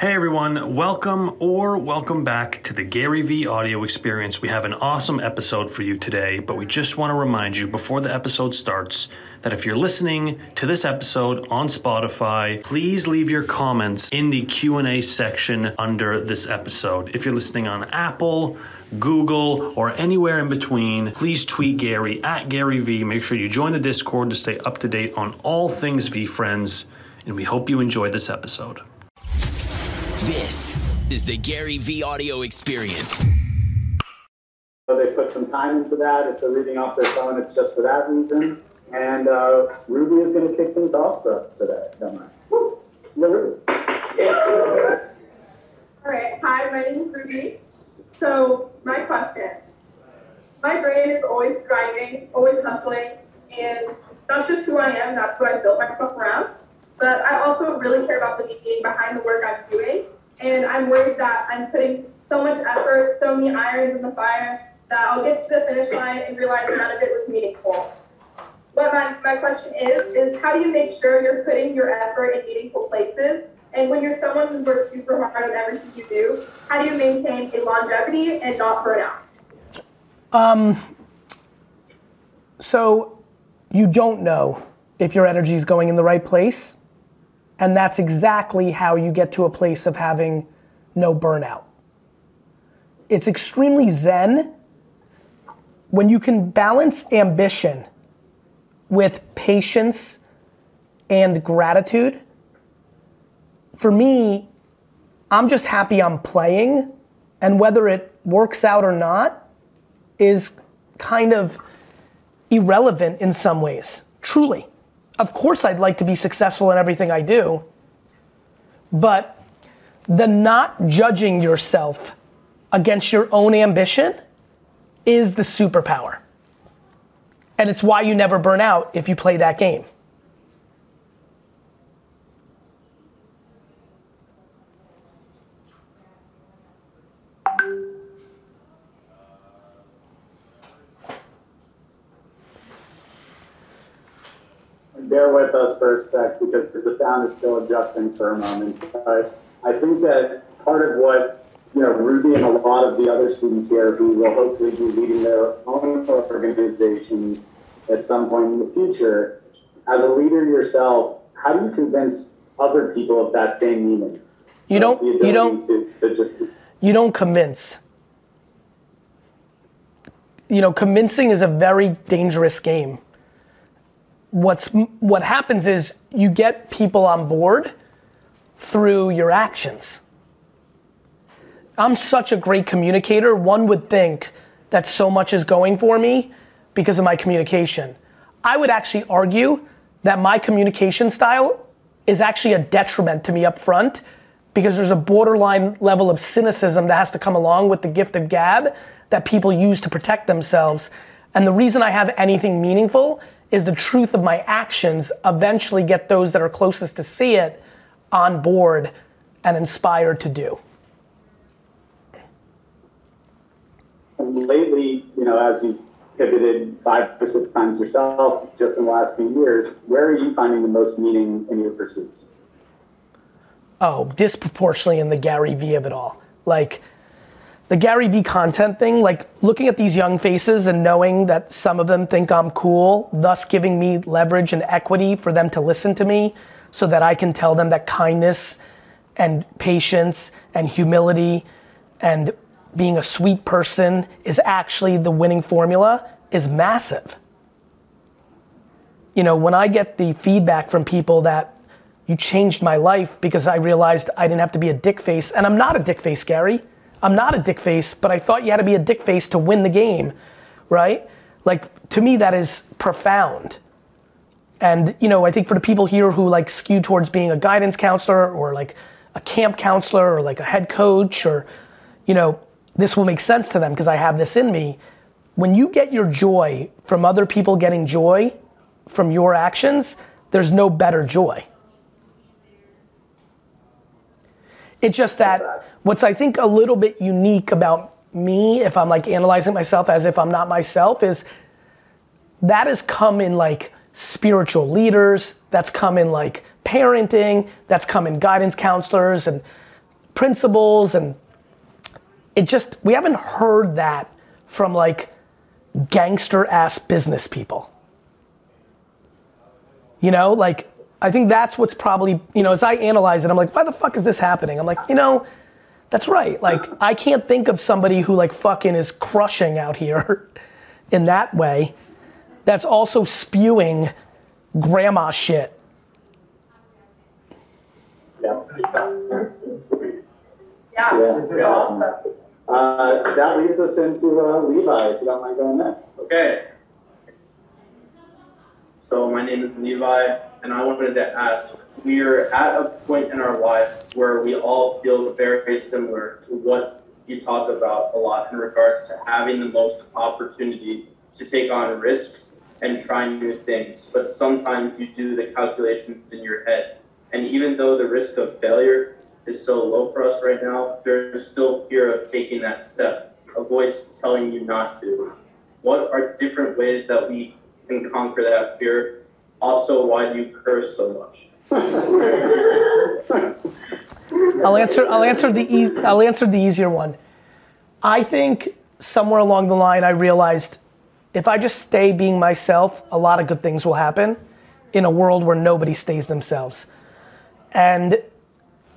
Hey everyone, welcome or welcome back to the Gary Vee audio experience. We have an awesome episode for you today, but we just want to remind you before the episode starts that if you're listening to this episode on Spotify, please leave your comments in the Q&A section under this episode. If you're listening on Apple, Google, or anywhere in between, please tweet Gary at Gary Vee. Make sure you join the Discord to stay up to date on all things VeeFriends, and we hope you enjoy this episode. This is the Gary Vee audio experience. So they put some time into that. If they're reading off their phone, it's just for that reason. And uh, Ruby is going to kick things off for us today. Don't I? Ruby. All right. Hi, my name is Ruby. So my question: My brain is always grinding, always hustling, and that's just who I am. That's what I built myself around. But I also really care about the meaning behind the work I'm doing, and I'm worried that I'm putting so much effort, so many irons in the fire, that I'll get to the finish line and realize none of it was meaningful. What my, my question is, is how do you make sure you're putting your effort in meaningful places? And when you're someone who works super hard at everything you do, how do you maintain a longevity and not burn out? Um, so you don't know if your energy is going in the right place. And that's exactly how you get to a place of having no burnout. It's extremely zen when you can balance ambition with patience and gratitude. For me, I'm just happy I'm playing, and whether it works out or not is kind of irrelevant in some ways, truly. Of course, I'd like to be successful in everything I do, but the not judging yourself against your own ambition is the superpower. And it's why you never burn out if you play that game. Bear with us for a sec because the sound is still adjusting for a moment. But I think that part of what you know Ruby and a lot of the other students here who will hopefully be leading their own organizations at some point in the future, as a leader yourself, how do you convince other people of that same meaning? You don't- you don't- to, to just you don't convince. You know, convincing is a very dangerous game. What's what happens is you get people on board through your actions. I'm such a great communicator. One would think that so much is going for me because of my communication. I would actually argue that my communication style is actually a detriment to me up front because there's a borderline level of cynicism that has to come along with the gift of gab that people use to protect themselves. And the reason I have anything meaningful is the truth of my actions eventually get those that are closest to see it on board and inspired to do. lately, you know, as you pivoted five or six times yourself just in the last few years, where are you finding the most meaning in your pursuits? oh, disproportionately in the Gary Vee of it all. Like the Gary Vee content thing, like looking at these young faces and knowing that some of them think I'm cool, thus giving me leverage and equity for them to listen to me so that I can tell them that kindness and patience and humility and being a sweet person is actually the winning formula is massive. You know, when I get the feedback from people that you changed my life because I realized I didn't have to be a dick face. And I'm not a dick face, Gary. I'm not a dick face, but I thought you had to be a dick face to win the game, right? Like, to me, that is profound. And, you know, I think for the people here who like skew towards being a guidance counselor or like a camp counselor or like a head coach or, you know, this will make sense to them because I have this in me. When you get your joy from other people getting joy from your actions, there's no better joy. It's just that what's I think a little bit unique about me, if I'm like analyzing myself as if I'm not myself, is that has come in like spiritual leaders, that's come in like parenting, that's come in guidance counselors and principals and it just we haven't heard that from like gangster ass business people. You know, like I think that's what's probably, you know, as I analyze it, I'm like, why the fuck is this happening? I'm like, you know, that's right. Like I can't think of somebody who like fucking is crushing out here in that way. That's also spewing grandma shit. Yeah. Yeah, Yeah. awesome. Uh, that leads us into uh, Levi, if you don't mind going next. Okay. So my name is Levi, and I wanted to ask, we are at a point in our lives where we all feel very similar to what you talk about a lot in regards to having the most opportunity to take on risks and try new things. But sometimes you do the calculations in your head. And even though the risk of failure is so low for us right now, there's still fear of taking that step, a voice telling you not to. What are different ways that we can conquer that fear? Also, why do you curse so much? I'll answer. I'll answer the. E- I'll answer the easier one. I think somewhere along the line, I realized if I just stay being myself, a lot of good things will happen in a world where nobody stays themselves. And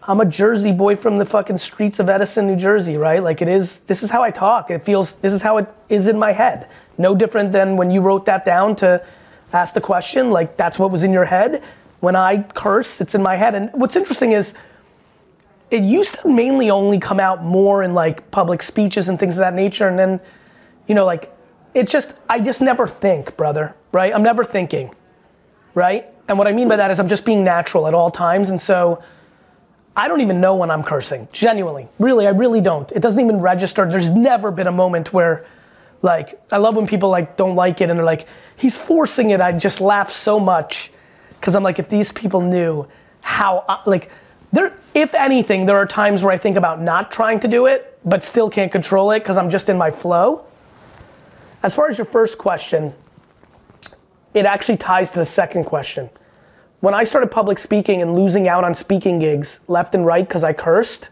I'm a Jersey boy from the fucking streets of Edison, New Jersey, right? Like it is. This is how I talk. It feels. This is how it is in my head. No different than when you wrote that down to ask the question. Like that's what was in your head. When I curse, it's in my head. And what's interesting is it used to mainly only come out more in like public speeches and things of that nature. And then, you know, like it just, I just never think, brother, right? I'm never thinking, right? And what I mean by that is I'm just being natural at all times. And so I don't even know when I'm cursing, genuinely. Really, I really don't. It doesn't even register. There's never been a moment where, like, I love when people like don't like it and they're like, he's forcing it. I just laugh so much because I'm like, if these people knew how, I, like, there, if anything, there are times where I think about not trying to do it, but still can't control it because I'm just in my flow. As far as your first question, it actually ties to the second question. When I started public speaking and losing out on speaking gigs left and right because I cursed,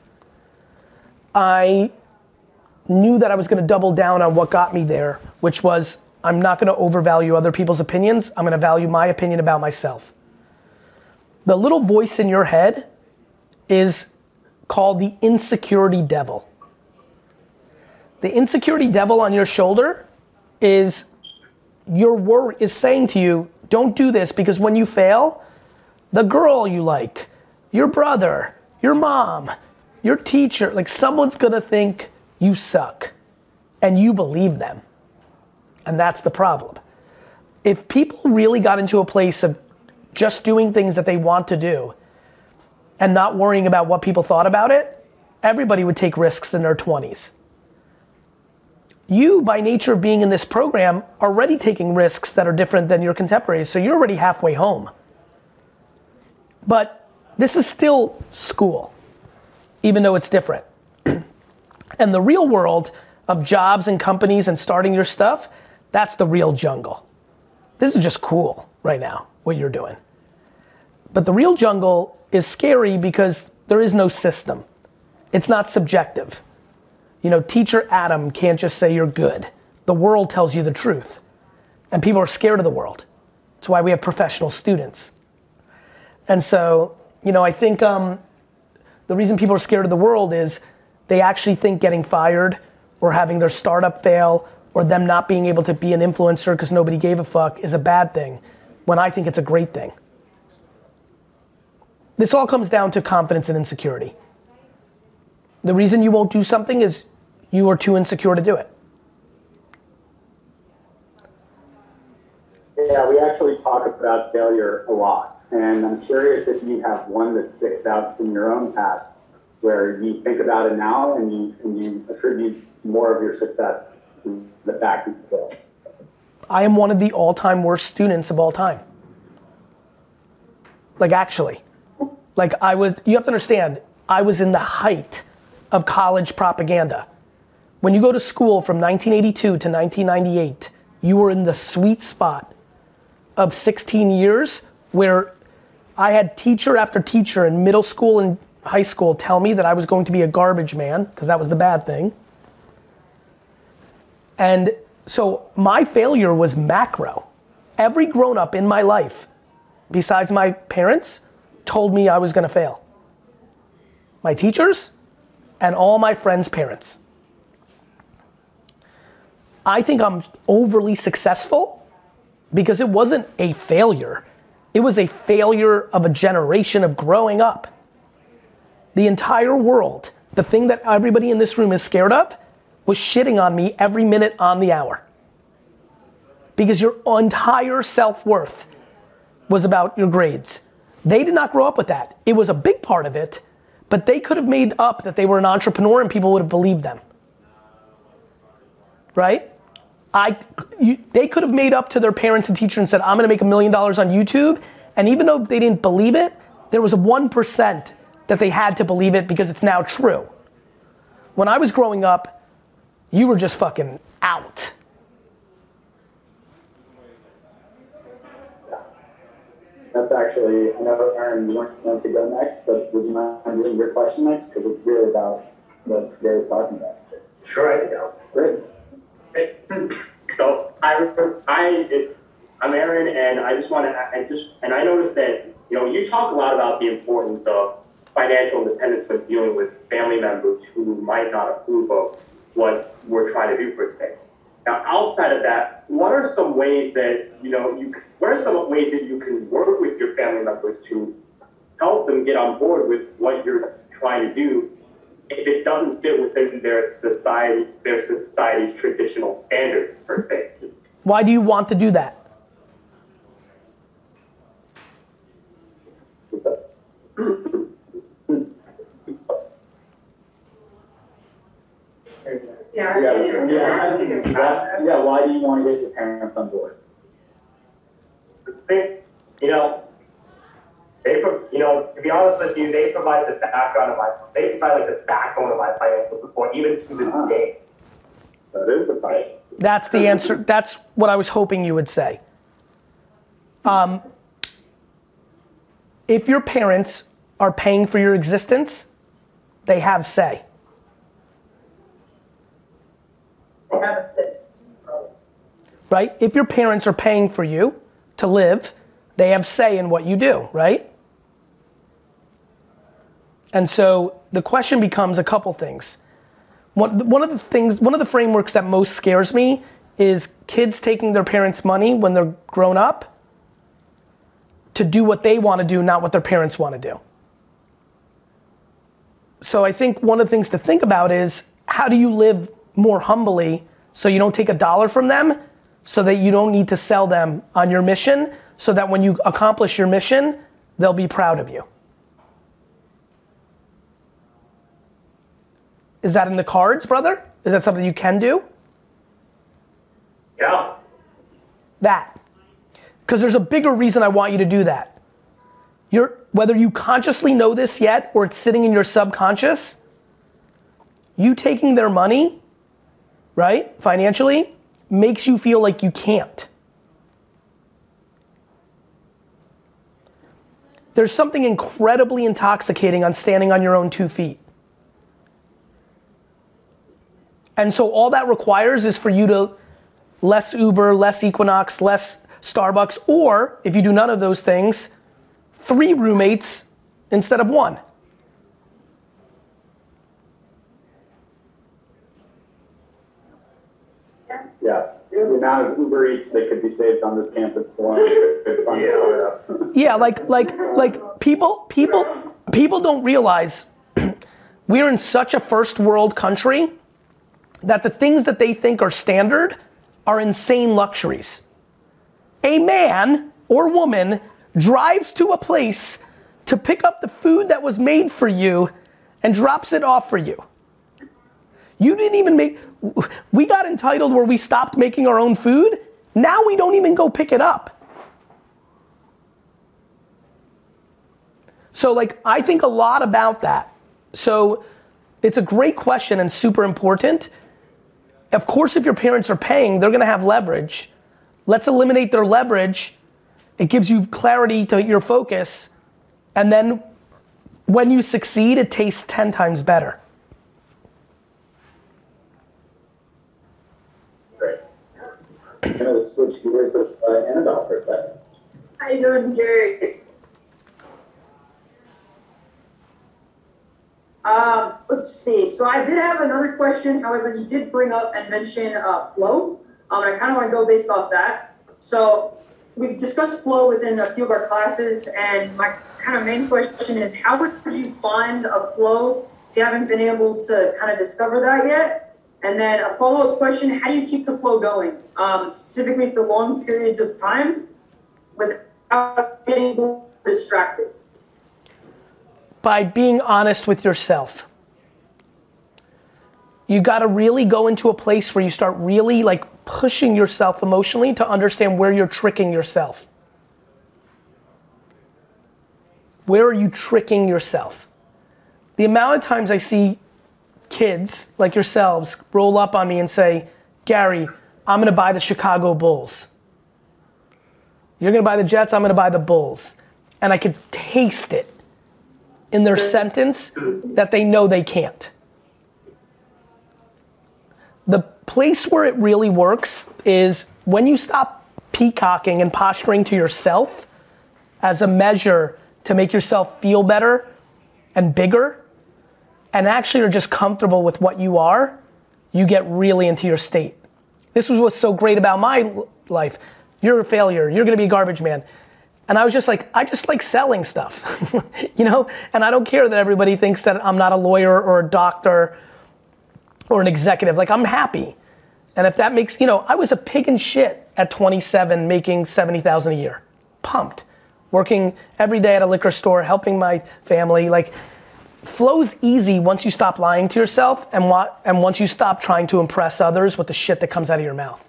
I knew that I was going to double down on what got me there, which was I'm not going to overvalue other people's opinions. I'm going to value my opinion about myself. The little voice in your head is called the insecurity devil. The insecurity devil on your shoulder is your worry is saying to you, don't do this because when you fail, the girl you like, your brother, your mom, your teacher, like someone's gonna think you suck and you believe them. And that's the problem. If people really got into a place of just doing things that they want to do and not worrying about what people thought about it, everybody would take risks in their 20s. You, by nature of being in this program, are already taking risks that are different than your contemporaries, so you're already halfway home. But this is still school, even though it's different. And the real world of jobs and companies and starting your stuff, that's the real jungle. This is just cool right now, what you're doing. But the real jungle is scary because there is no system. It's not subjective. You know, teacher Adam can't just say you're good. The world tells you the truth. And people are scared of the world. That's why we have professional students. And so, you know, I think um, the reason people are scared of the world is they actually think getting fired or having their startup fail or them not being able to be an influencer because nobody gave a fuck is a bad thing when I think it's a great thing. This all comes down to confidence and insecurity. The reason you won't do something is you are too insecure to do it. Yeah, we actually talk about failure a lot. And I'm curious if you have one that sticks out from your own past where you think about it now and you, and you attribute more of your success to the fact that you failed. I am one of the all time worst students of all time. Like, actually. Like, I was, you have to understand, I was in the height of college propaganda. When you go to school from 1982 to 1998, you were in the sweet spot of 16 years where I had teacher after teacher in middle school and high school tell me that I was going to be a garbage man, because that was the bad thing. And so my failure was macro. Every grown up in my life, besides my parents, told me I was gonna fail. My teachers and all my friends' parents. I think I'm overly successful because it wasn't a failure. It was a failure of a generation of growing up. The entire world, the thing that everybody in this room is scared of, was shitting on me every minute on the hour. Because your entire self worth was about your grades. They did not grow up with that. It was a big part of it, but they could have made up that they were an entrepreneur and people would have believed them. Right? I, you, they could have made up to their parents and teacher and said, I'm gonna make a million dollars on YouTube. And even though they didn't believe it, there was a 1% that they had to believe it because it's now true. When I was growing up, you were just fucking out. That's actually, I know Aaron, you want to go next, but would you mind doing your question next? Because it's really about what Gary's talking about. Sure, I can go. Great. So I, I, I'm Aaron, and I just want to, I just, and I noticed that you know you talk a lot about the importance of financial independence when dealing with family members who might not approve of what we're trying to do for se. Now, outside of that, what are some ways that you know you? What are some ways that you can work with your family members to help them get on board with what you're trying to do if it doesn't fit within their society, their society's traditional standards per se. Why do you want to do that? Yeah. Yeah, it's- yeah, it's- That's- yeah, why do you want to get your parents on board? They, you know, they, pro- you know, to be honest with you, they provide the background of my, they provide like the backbone of my financial support, even to this Ah. day. That is the fight. That's the answer. That's what I was hoping you would say. Um, if your parents are paying for your existence, they have say. Right? If your parents are paying for you to live, they have say in what you do, right? And so the question becomes a couple things. One, one of the things, one of the frameworks that most scares me is kids taking their parents' money when they're grown up to do what they want to do, not what their parents want to do. So I think one of the things to think about is how do you live more humbly so you don't take a dollar from them so that you don't need to sell them on your mission so that when you accomplish your mission, they'll be proud of you. Is that in the cards, brother? Is that something you can do? Yeah. That. Because there's a bigger reason I want you to do that. You're, whether you consciously know this yet or it's sitting in your subconscious, you taking their money, right, financially, makes you feel like you can't. There's something incredibly intoxicating on standing on your own two feet. And so all that requires is for you to less Uber, less Equinox, less Starbucks, or if you do none of those things, three roommates instead of one. Yeah, the amount of Uber Eats that could be saved on this campus alone could fund a startup. Yeah, like like like people people people don't realize we're in such a first world country that the things that they think are standard are insane luxuries. A man or woman drives to a place to pick up the food that was made for you and drops it off for you. You didn't even make, we got entitled where we stopped making our own food. Now we don't even go pick it up. So, like, I think a lot about that. So, it's a great question and super important. Of course, if your parents are paying, they're gonna have leverage. Let's eliminate their leverage. It gives you clarity to your focus. And then when you succeed, it tastes 10 times better. I'm going to switch gears with uh, Annabelle for a second. You doing, Gary? Um, let's see. So I did have another question. However, you did bring up and mention uh, flow. Um, I kind of want to go based off that. So we've discussed flow within a few of our classes, and my kind of main question is, how would you find a flow if you haven't been able to kind of discover that yet? And then a follow-up question: How do you keep the flow going, um, specifically for long periods of time, without getting distracted? by being honest with yourself. You got to really go into a place where you start really like pushing yourself emotionally to understand where you're tricking yourself. Where are you tricking yourself? The amount of times I see kids like yourselves roll up on me and say, Gary, I'm gonna buy the Chicago Bulls. You're gonna buy the Jets, I'm gonna buy the Bulls. And I could taste it in their sentence that they know they can't. The place where it really works is when you stop peacocking and posturing to yourself as a measure to make yourself feel better and bigger, and actually are just comfortable with what you are, you get really into your state. This was what's so great about my life. You're a failure. You're gonna be a garbage man. And I was just like, I just like selling stuff, you know? And I don't care that everybody thinks that I'm not a lawyer or a doctor or an executive. Like, I'm happy. And if that makes, you know, I was a pig in shit at 27 making 70,000 a year. Pumped. Working every day at a liquor store, helping my family. Like, flow's easy once you stop lying to yourself and, wa- and once you stop trying to impress others with the shit that comes out of your mouth.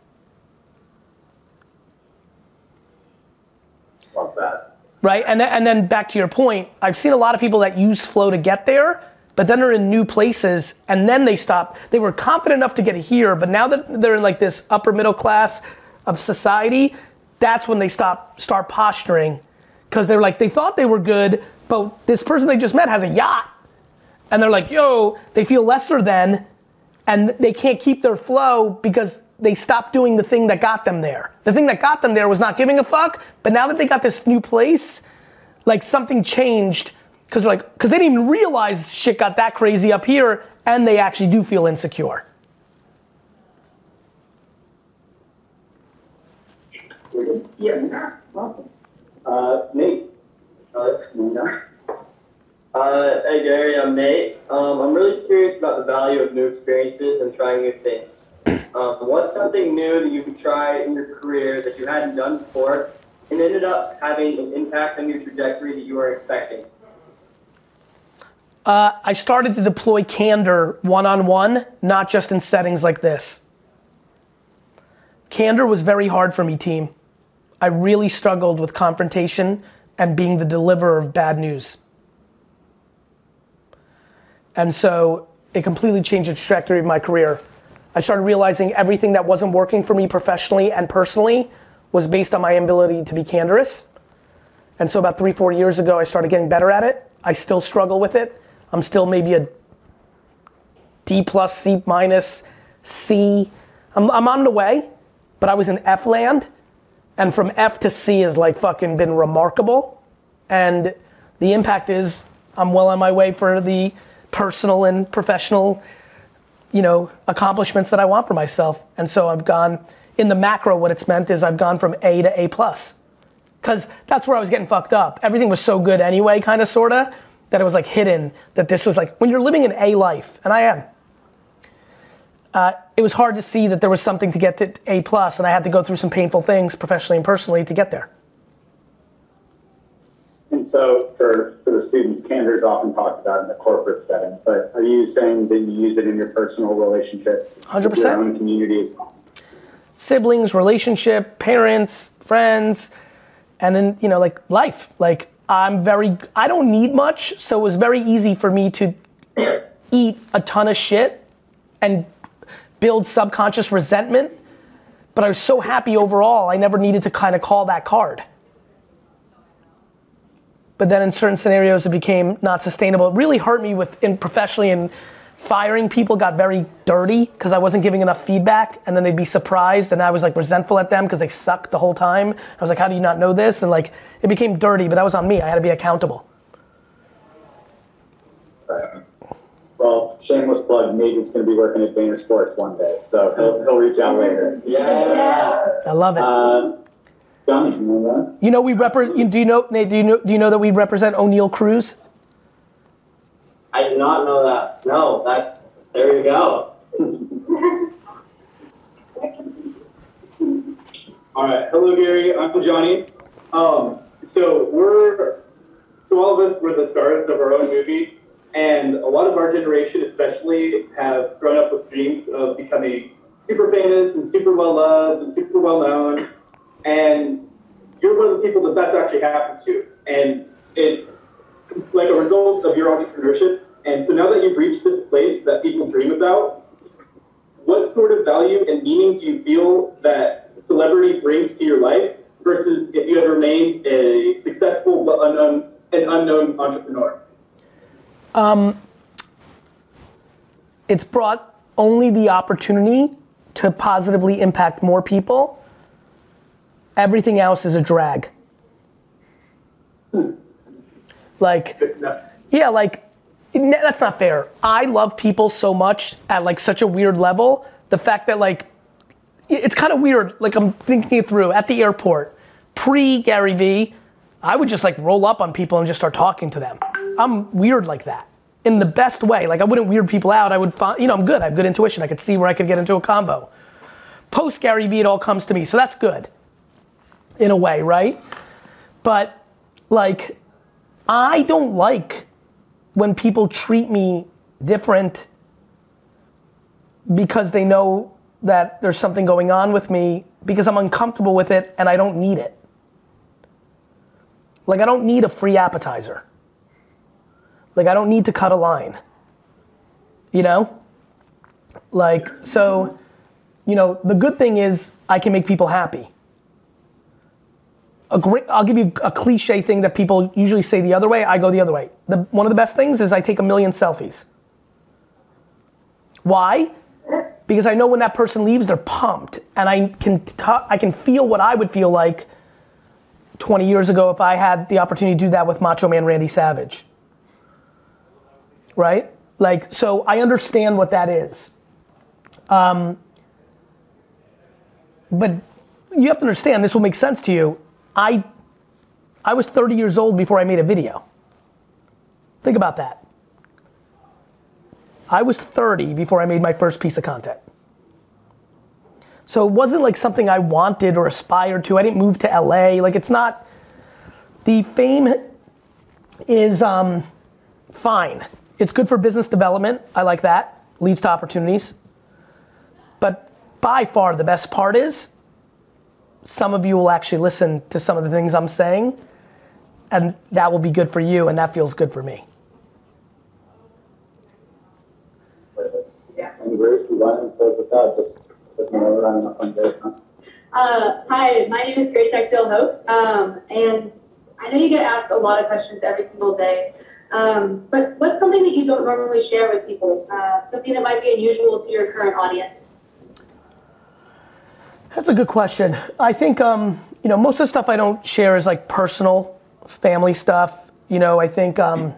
Love that. right? And then, and then back to your point, I've seen a lot of people that use flow to get there, but then they're in new places and then they stop. They were confident enough to get here, but now that they're in like this upper middle class of society, that's when they stop start posturing because they're like they thought they were good, but this person they just met has a yacht. And they're like, "Yo, they feel lesser than and they can't keep their flow because they stopped doing the thing that got them there. The thing that got them there was not giving a fuck, but now that they got this new place, like something changed because they're like, because they didn't even realize shit got that crazy up here, and they actually do feel insecure. Yeah. Awesome. Uh, Nate. Uh. Uh, hey Gary, I'm Nate. Um, I'm really curious about the value of new experiences and trying new things. Um, what's something new that you could try in your career that you hadn't done before and ended up having an impact on your trajectory that you were expecting? Uh, I started to deploy candor one on one, not just in settings like this. Candor was very hard for me, team. I really struggled with confrontation and being the deliverer of bad news. And so it completely changed the trajectory of my career. I started realizing everything that wasn't working for me professionally and personally was based on my ability to be candorous. And so about three, four years ago, I started getting better at it. I still struggle with it. I'm still maybe a D plus, C minus, C. I'm, I'm on the way, but I was in F land. And from F to C has like fucking been remarkable. And the impact is I'm well on my way for the personal and professional, you know, accomplishments that I want for myself. And so I've gone in the macro, what it's meant is I've gone from A to A plus. Cause that's where I was getting fucked up. Everything was so good anyway, kind of sorta, that it was like hidden that this was like when you're living an A life, and I am. Uh, it was hard to see that there was something to get to A plus, and I had to go through some painful things professionally and personally to get there. And so for, for the students, candor is often talked about in the corporate setting, but are you saying that you use it in your personal relationships? 100%. Your own community as well? siblings, relationship, parents, friends, and then, you know, like life. Like, I'm very, I don't need much, so it was very easy for me to eat a ton of shit and build subconscious resentment. But I was so happy overall, I never needed to kind of call that card. But then in certain scenarios it became not sustainable. It really hurt me with in professionally and firing people got very dirty because I wasn't giving enough feedback, and then they'd be surprised, and I was like resentful at them because they sucked the whole time. I was like, how do you not know this? And like it became dirty, but that was on me. I had to be accountable. Right. Well, shameless plug. Nathan's going to be working at Vayner Sports one day, so he'll, he'll reach out later. Yeah. I love it. Uh, Johnny, you know that? you know we represent. Do you know Nate? Do you know? Do you know that we represent Oneil Cruz? I did not know that. No, that's there you go. All right. Hello, Gary. I'm Johnny. Um, so we're, so all of us were the stars of our own movie, and a lot of our generation, especially, have grown up with dreams of becoming super famous and super well loved and super well known. And you're one of the people that that's actually happened to, and it's like a result of your entrepreneurship. And so now that you've reached this place that people dream about, what sort of value and meaning do you feel that celebrity brings to your life versus if you had remained a successful but unknown an unknown entrepreneur? Um, it's brought only the opportunity to positively impact more people. Everything else is a drag. Like, Good to know. yeah, like that's not fair. I love people so much at like such a weird level. The fact that like it's kind of weird. Like I'm thinking it through at the airport, pre Gary Vee, I would just like roll up on people and just start talking to them. I'm weird like that in the best way. Like I wouldn't weird people out. I would find, you know, I'm good. I have good intuition. I could see where I could get into a combo. Post Gary Vee, it all comes to me. So that's good in a way, right? But like, I don't like when people treat me different because they know that there's something going on with me because I'm uncomfortable with it and I don't need it. Like, I don't need a free appetizer. Like, I don't need to cut a line. You know? Like, so, you know, the good thing is I can make people happy. A great, I'll give you a cliche thing that people usually say the other way. I go the other way. The, one of the best things is I take a million selfies. Why? Because I know when that person leaves, they're pumped, and I can t- I can feel what I would feel like 20 years ago if I had the opportunity to do that with Macho Man Randy Savage. Right? Like, so I understand what that is. Um, but you have to understand, this will make sense to you. I, I was 30 years old before I made a video. Think about that. I was 30 before I made my first piece of content. So it wasn't like something I wanted or aspired to. I didn't move to LA. Like it's not. The fame is um, fine. It's good for business development. I like that. Leads to opportunities. But by far the best part is some of you will actually listen to some of the things I'm saying, and that will be good for you, and that feels good for me. And Grace, you want to close this out? Just, just whenever I'm on Grace, huh? Uh, hi, my name is Grace Axel Hope, um, and I know you get asked a lot of questions every single day. Um, but what's something that you don't normally share with people? Uh, something that might be unusual to your current audience? That's a good question. I think um, you know most of the stuff I don't share is like personal, family stuff. You know, I think, um,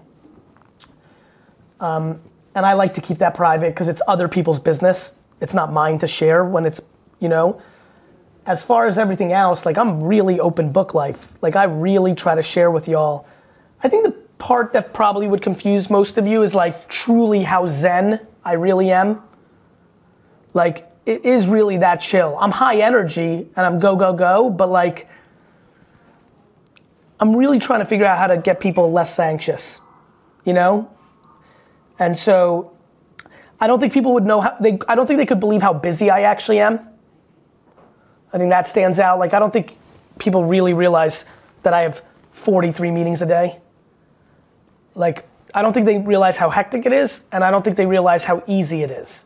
um, and I like to keep that private because it's other people's business. It's not mine to share when it's, you know. As far as everything else, like I'm really open book life. Like I really try to share with y'all. I think the part that probably would confuse most of you is like truly how zen I really am. Like it is really that chill. I'm high energy and I'm go go go, but like I'm really trying to figure out how to get people less anxious, you know? And so I don't think people would know how they I don't think they could believe how busy I actually am. I think that stands out. Like I don't think people really realize that I have 43 meetings a day. Like I don't think they realize how hectic it is, and I don't think they realize how easy it is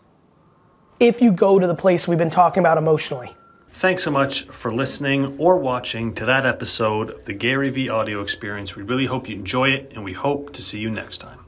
if you go to the place we've been talking about emotionally. Thanks so much for listening or watching to that episode of the Gary Vee audio experience. We really hope you enjoy it and we hope to see you next time.